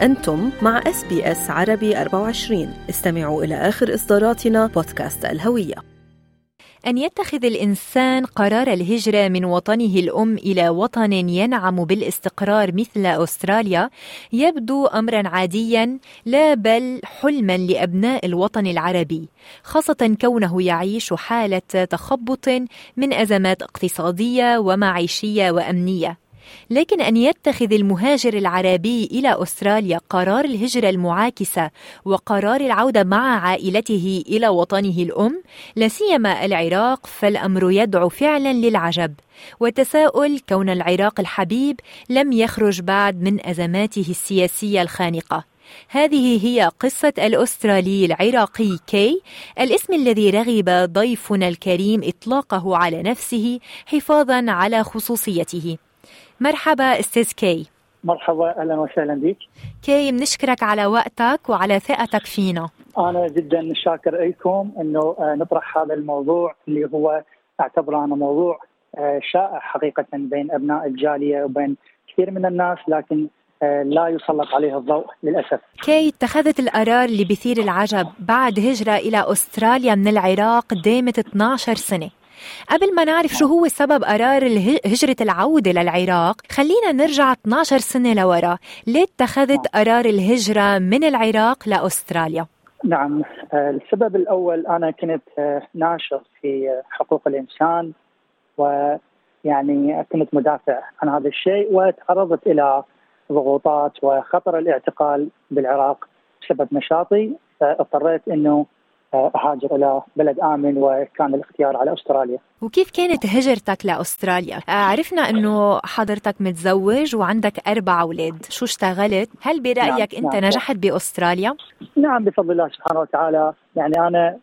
أنتم مع إس بي إس عربي 24 استمعوا إلى آخر إصداراتنا بودكاست الهوية. أن يتخذ الإنسان قرار الهجرة من وطنه الأم إلى وطن ينعم بالاستقرار مثل أستراليا يبدو أمرا عاديا لا بل حلما لأبناء الوطن العربي خاصة كونه يعيش حالة تخبط من أزمات اقتصادية ومعيشية وأمنية. لكن أن يتخذ المهاجر العربي إلى أستراليا قرار الهجرة المعاكسة وقرار العودة مع عائلته إلى وطنه الأم لا سيما العراق فالأمر يدعو فعلا للعجب. وتساؤل كون العراق الحبيب لم يخرج بعد من أزماته السياسية الخانقة. هذه هي قصة الأسترالي العراقي كي الاسم الذي رغب ضيفنا الكريم إطلاقه على نفسه حفاظا على خصوصيته. مرحبا أستاذ كي مرحبا أهلا وسهلا بك كي بنشكرك على وقتك وعلى ثقتك فينا أنا جدا شاكر لكم إنه نطرح هذا الموضوع اللي هو أعتبره أنا موضوع شائع حقيقة بين أبناء الجالية وبين كثير من الناس لكن لا يسلط عليه الضوء للأسف. كي اتخذت القرار اللي بيثير العجب بعد هجرة إلى أستراليا من العراق دامت 12 سنة. قبل ما نعرف شو هو سبب قرار هجرة العودة للعراق خلينا نرجع 12 سنة لورا. ليه اتخذت قرار الهجرة من العراق لأستراليا؟ نعم. السبب الأول أنا كنت ناشط في حقوق الإنسان ويعني كنت مدافع عن هذا الشيء وتعرضت إلى ضغوطات وخطر الاعتقال بالعراق بسبب نشاطي. فاضطريت إنه أهاجر إلى بلد آمن وكان الاختيار على أستراليا. وكيف كانت هجرتك لأستراليا؟ عرفنا إنه حضرتك متزوج وعندك أربع أولاد، شو اشتغلت؟ هل برأيك نعم أنت نعم نجحت بأستراليا؟ نعم بفضل الله سبحانه وتعالى، يعني أنا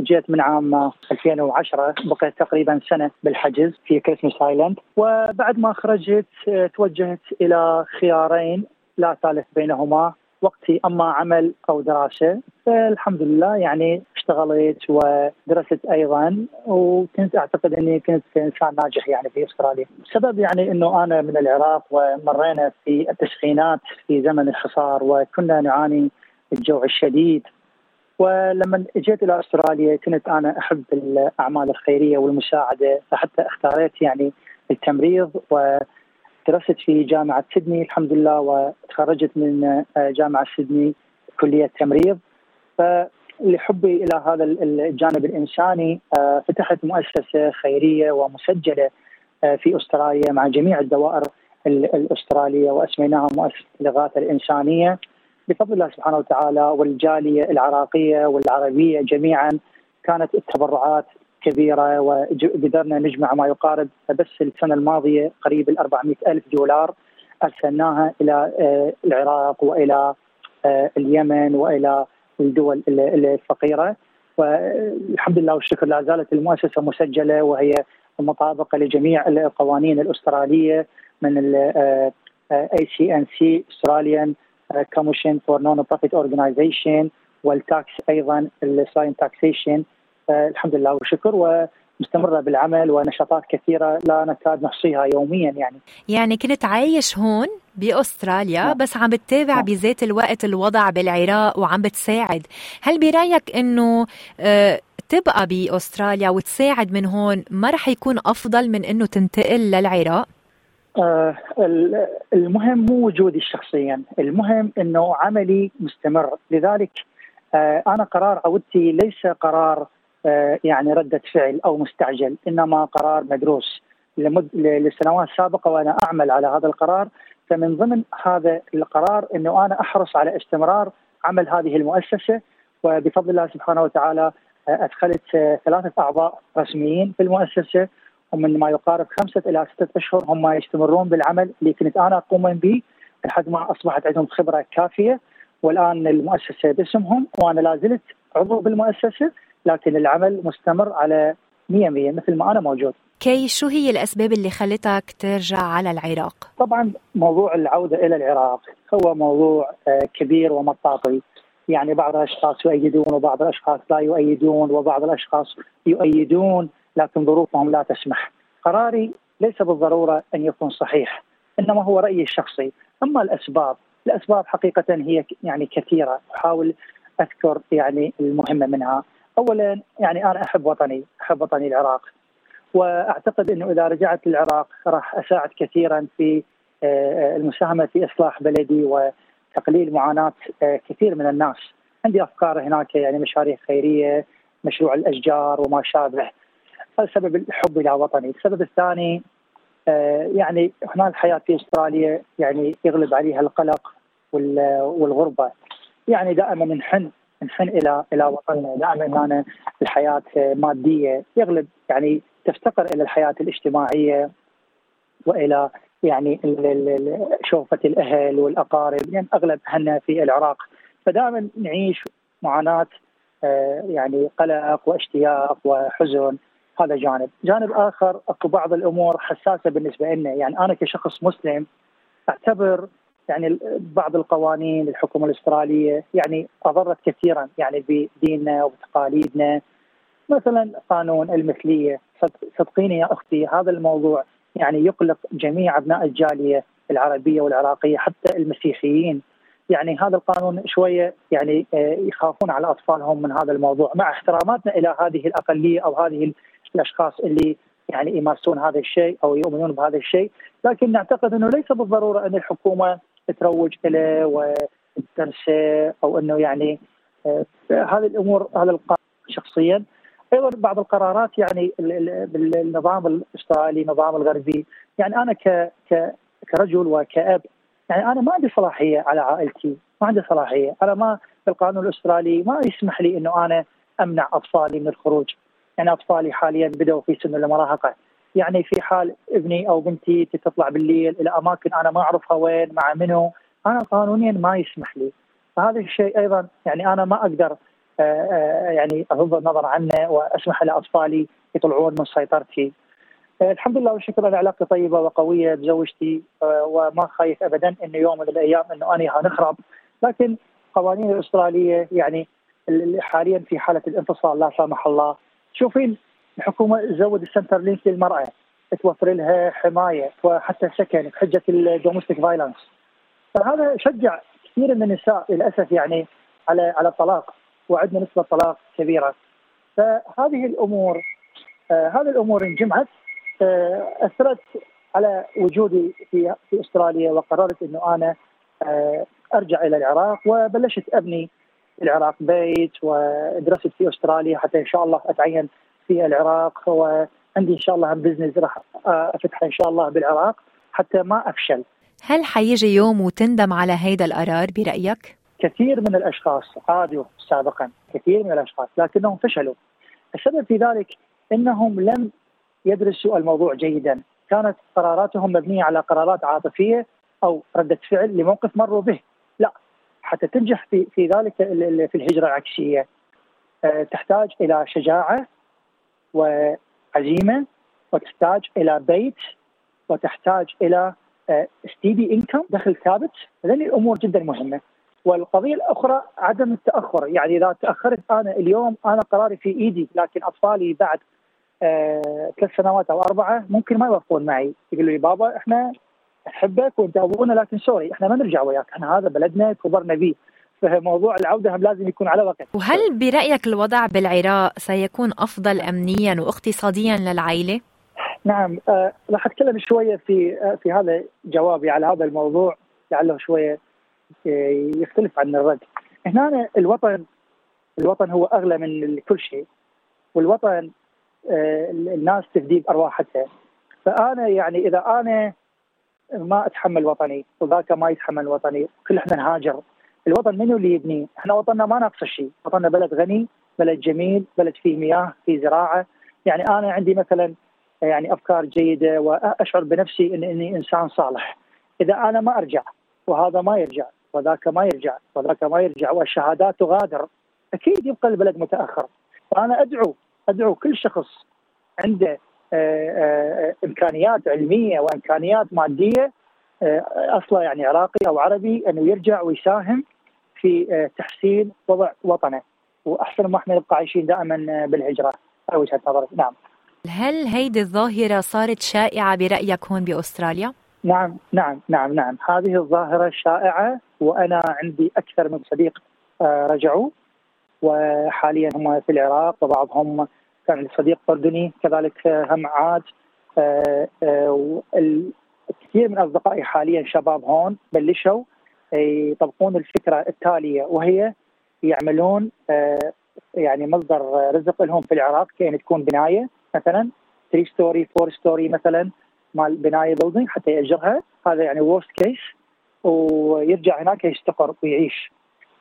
جيت من عام 2010 بقيت تقريبا سنة بالحجز في كريسمس آيلاند وبعد ما خرجت توجهت إلى خيارين لا ثالث بينهما وقتي أما عمل أو دراسة فالحمد لله يعني اشتغلت ودرست أيضا وكنت أعتقد أني كنت إنسان ناجح يعني في أستراليا، السبب يعني إنه أنا من العراق ومرينا في التسخينات في زمن الحصار وكنا نعاني الجوع الشديد. ولما جيت إلى أستراليا كنت أنا أحب الأعمال الخيرية والمساعدة فحتى اختاريت يعني التمريض و درست في جامعة سيدني الحمد لله وتخرجت من جامعة سيدني كلية تمريض. فلحبي إلى هذا الجانب الإنساني فتحت مؤسسة خيرية ومسجلة في أستراليا مع جميع الدوائر الأسترالية وأسميناها مؤسسة الإغاثة الإنسانية. بفضل الله سبحانه وتعالى والجالية العراقية والعربية جميعا كانت التبرعات كبيرة وقدرنا نجمع ما يقارب بس السنة الماضية قريب ال 400 ألف دولار أرسلناها إلى العراق وإلى اليمن وإلى الدول الفقيرة. والحمد لله والشكر لا زالت المؤسسة مسجلة وهي مطابقة لجميع القوانين الأسترالية من ال ACNC Australian Commission for Non-Profit Organization وال tax أيضا الساين تاكسيشن الحمد لله والشكر. ومستمرة بالعمل ونشاطات كثيرة لا نكاد نحصيها يوميا يعني يعني كنت عايش هون بأستراليا نعم. بس عم بتتابع نعم. بذات الوقت الوضع بالعراق وعم بتساعد هل برأيك إنه آه تبقى بأستراليا وتساعد من هون ما رح يكون أفضل من إنه تنتقل للعراق آه المهم مو وجودي شخصيا المهم إنه عملي مستمر لذلك آه أنا قرار عودتي ليس قرار يعني ردة فعل أو مستعجل إنما قرار مدروس. لمد لسنوات سابقة وأنا أعمل على هذا القرار فمن ضمن هذا القرار أنه أنا أحرص على استمرار عمل هذه المؤسسة وبفضل الله سبحانه وتعالى أدخلت ثلاثة أعضاء رسميين في المؤسسة ومن ما يقارب خمسة إلى ستة أشهر هم يستمرون بالعمل اللي كنت أنا أقوم به لحد ما أصبحت عندهم خبرة كافية. والآن المؤسسة باسمهم وأنا لا زلت عضو بالمؤسسة لكن العمل مستمر على 100% مثل ما أنا موجود. كي شو هي الأسباب اللي خلتك ترجع على العراق؟ طبعا موضوع العودة إلى العراق هو موضوع كبير ومطاطي يعني بعض الأشخاص يؤيدون وبعض الأشخاص لا يؤيدون وبعض الأشخاص يؤيدون لكن ظروفهم لا تسمح. قراري ليس بالضرورة أن يكون صحيح إنما هو رأيي الشخصي، أما الأسباب الأسباب حقيقة هي يعني كثيرة أحاول أذكر يعني المهمة منها اولا يعني أنا أحب وطني أحب وطني العراق. وأعتقد إنه إذا رجعت للعراق راح أساعد كثيرا في آه، المساهمة في إصلاح بلدي وتقليل معاناة آه، كثير من الناس. عندي أفكار هناك يعني مشاريع خيرية مشروع الأشجار وما شابه. هذا سبب الحب إلى وطني. السبب الثاني آه، يعني هنا الحياة في أستراليا يعني يغلب عليها القلق والغربة. يعني دائما نحن نحن إلى إلى وطننا. دائما هنا الحياة مادية. يغلب يعني تفتقر إلى الحياة الاجتماعية وإلى يعني شوفة الأهل والأقارب. يعني أغلب اهلنا في العراق. فدائما نعيش معاناة آه، يعني قلق واشتياق وحزن. هذا جانب، جانب آخر أكو بعض الأمور حساسة بالنسبة لنا، يعني أنا كشخص مسلم أعتبر يعني بعض القوانين الحكومة الأسترالية يعني اضرت كثيرا يعني بديننا وبتقاليدنا. مثلا قانون المثلية. صدقيني يا أختي هذا الموضوع يعني يقلق جميع أبناء الجالية العربية والعراقية حتى المسيحيين. يعني هذا القانون شوية يعني آه، يخافون على أطفالهم من هذا الموضوع. مع احتراماتنا إلى هذه الأقلية أو هذه الأشخاص اللي يعني يمارسون هذا الشيء أو يؤمنون بهذا الشيء، لكن نعتقد إنه ليس بالضرورة أن الحكومة تروج له وترسه أو أنه يعني آه، هذه الأمور هذا القانون شخصيا. أيضا بعض القرارات يعني بالنظام الاسترالي النظام الغربي. يعني أنا ك كرجل وكأب يعني أنا ما عندي صلاحية على عائلتي ما عندي صلاحية. أنا ما القانون الاسترالي ما يسمح لي إنه أنا أمنع اطفالي من الخروج. يعني اطفالي حاليا بدأوا في سن المراهقة. يعني في حال ابني أو بنتي تطلع بالليل إلى أماكن أنا ما أعرفها وين مع منو أنا قانونيا ما يسمح لي. فهذا الشيء أيضا يعني أنا ما أقدر آه، آه، يعني اغض النظر عنه وأسمح لأطفالي يطلعون من سيطرتي. آه، الحمد لله والشكر أنا علاقتي طيبة وقوية بزوجتي وما خايف ابدا انه يوم من الأيام إنه أنا نخرب لكن القوانين الأسترالية يعني حاليا في حالة الانفصال لا سامح الله. تشوفين الحكومة تزود ال Centrelink للمرأة. توفر لها حماية وحتى سكن بحجه ال domestic violence فهذا شجع كثير من النساء للأسف يعني على على الطلاق وعندنا نسبة طلاق كبيرة. فهذه الأمور آه هذه الأمور انجمعت آه أثرت على وجودي في في أستراليا وقررت إنه أنا آه أرجع إلى العراق وبلشت أبني في العراق بيت ودرست في أستراليا حتى إن شاء الله أتعين في العراق وعندي إن شاء الله بزنس راح أفتحه إن شاء الله بالعراق حتى ما أفشل. هل حيجي يوم وتندم على هيدا القرار برأيك؟ كثير من الأشخاص عادوا سابقا كثير من الأشخاص لكنهم فشلوا السبب في ذلك إنهم لم يدرسوا الموضوع جيدا كانت قراراتهم مبنية على قرارات عاطفية أو ردة فعل لموقف مروا به لا حتى تنجح في في ذلك في الهجرة العكسية آه، تحتاج إلى شجاعة وعزيمة وتحتاج إلى بيت وتحتاج إلى ستيدي آه، انكم دخل ثابت. هذه الأمور جدا مهمة. والقضية الأخرى عدم التأخر. يعني إذا تأخرت أنا اليوم أنا قراري في إيدي لكن أطفالي بعد آه ثلاث سنوات أو أربعة ممكن ما يوافقون معي. يقولوا لي بابا إحنا نحبك وأنت أبونا لكن سوري إحنا ما نرجع وياك. إحنا هذا بلدنا كبرنا به فموضوع العودة هم لازم يكون على وقت. وهل برأيك الوضع بالعراق سيكون أفضل امنيا واقتصاديا للعائلة؟ نعم آه راح أتكلم شوية في آه في هذا جوابي على هذا الموضوع لعله شوية يختلف عن الرد. هنا الوطن الوطن هو أغلى من كل شيء والوطن آه، الناس تفدي بارواحها فأنا يعني إذا أنا ما أتحمل وطني وذاك ما يتحمل وطني كل إحنا نهاجر. الوطن منو اللي يبنيه؟ إحنا وطننا ما ناقص شيء، وطننا بلد غني، بلد جميل، بلد فيه مياه، فيه زراعة، يعني أنا عندي مثلا يعني أفكار جيدة وأشعر بنفسي اني إني إنسان صالح. إذا أنا ما أرجع وهذا ما يرجع وذاك ما يرجع وذاك ما يرجع والشهادات تغادر أكيد يبقى البلد متأخر فأنا أدعو أدعو كل شخص عنده آه، آه، إمكانيات علمية وإمكانيات مادية آه، أصله يعني عراقي أو عربي إنه يرجع ويساهم في تحسين وضع وطنه. وأحسن ما إحنا نبقى عايشين دائما بالهجرة. هاي وجهة نظري نعم. هل هيدي الظاهرة صارت شائعة برأيك هون بأستراليا؟ نعم نعم نعم نعم. هذه الظاهرة شائعة وأنا عندي أكثر من صديق آه، رجعوا. وحاليا هم في العراق وبعضهم كان عندي صديق اردني كذلك هم عاد كثير من أصدقائي حاليا شباب هون بلشوا. يطبقون الفكرة التالية وهي يعملون يعني مصدر رزق لهم في العراق كأن تكون بناية مثلا 3 story 4 story مثلا مال بناية building حتى يأجرها. هذا يعني worst case ويرجع هناك يستقر ويعيش.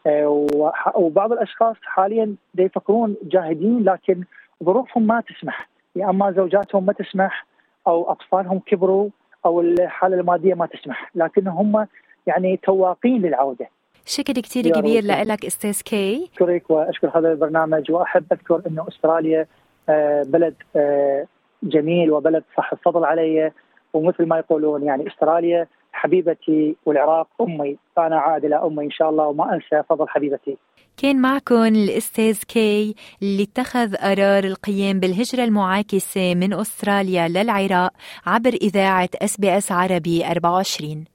آه، وبعض الأشخاص حاليا يفكرون جاهدين لكن ظروفهم ما تسمح. يا أما زوجاتهم ما تسمح أو أطفالهم كبروا أو الحالة المادية ما تسمح. لكن هم يعني تواقين للعوده شكر كثير كبير لك أستاذ كي أشكرك وأشكر هذا البرنامج. وأحب أذكر إنه أستراليا آه، بلد آه، جميل وبلد صاحب الفضل علي ومثل ما يقولون يعني أستراليا حبيبتي والعراق أمي. فأنا عائد إلى أمي إن شاء الله وما أنسى فضل حبيبتي. كان معكم الأستاذ كي اللي اتخذ قرار القيام بالهجرة المعاكسة من أستراليا للعراق عبر إذاعة اس بي اس عربي 24.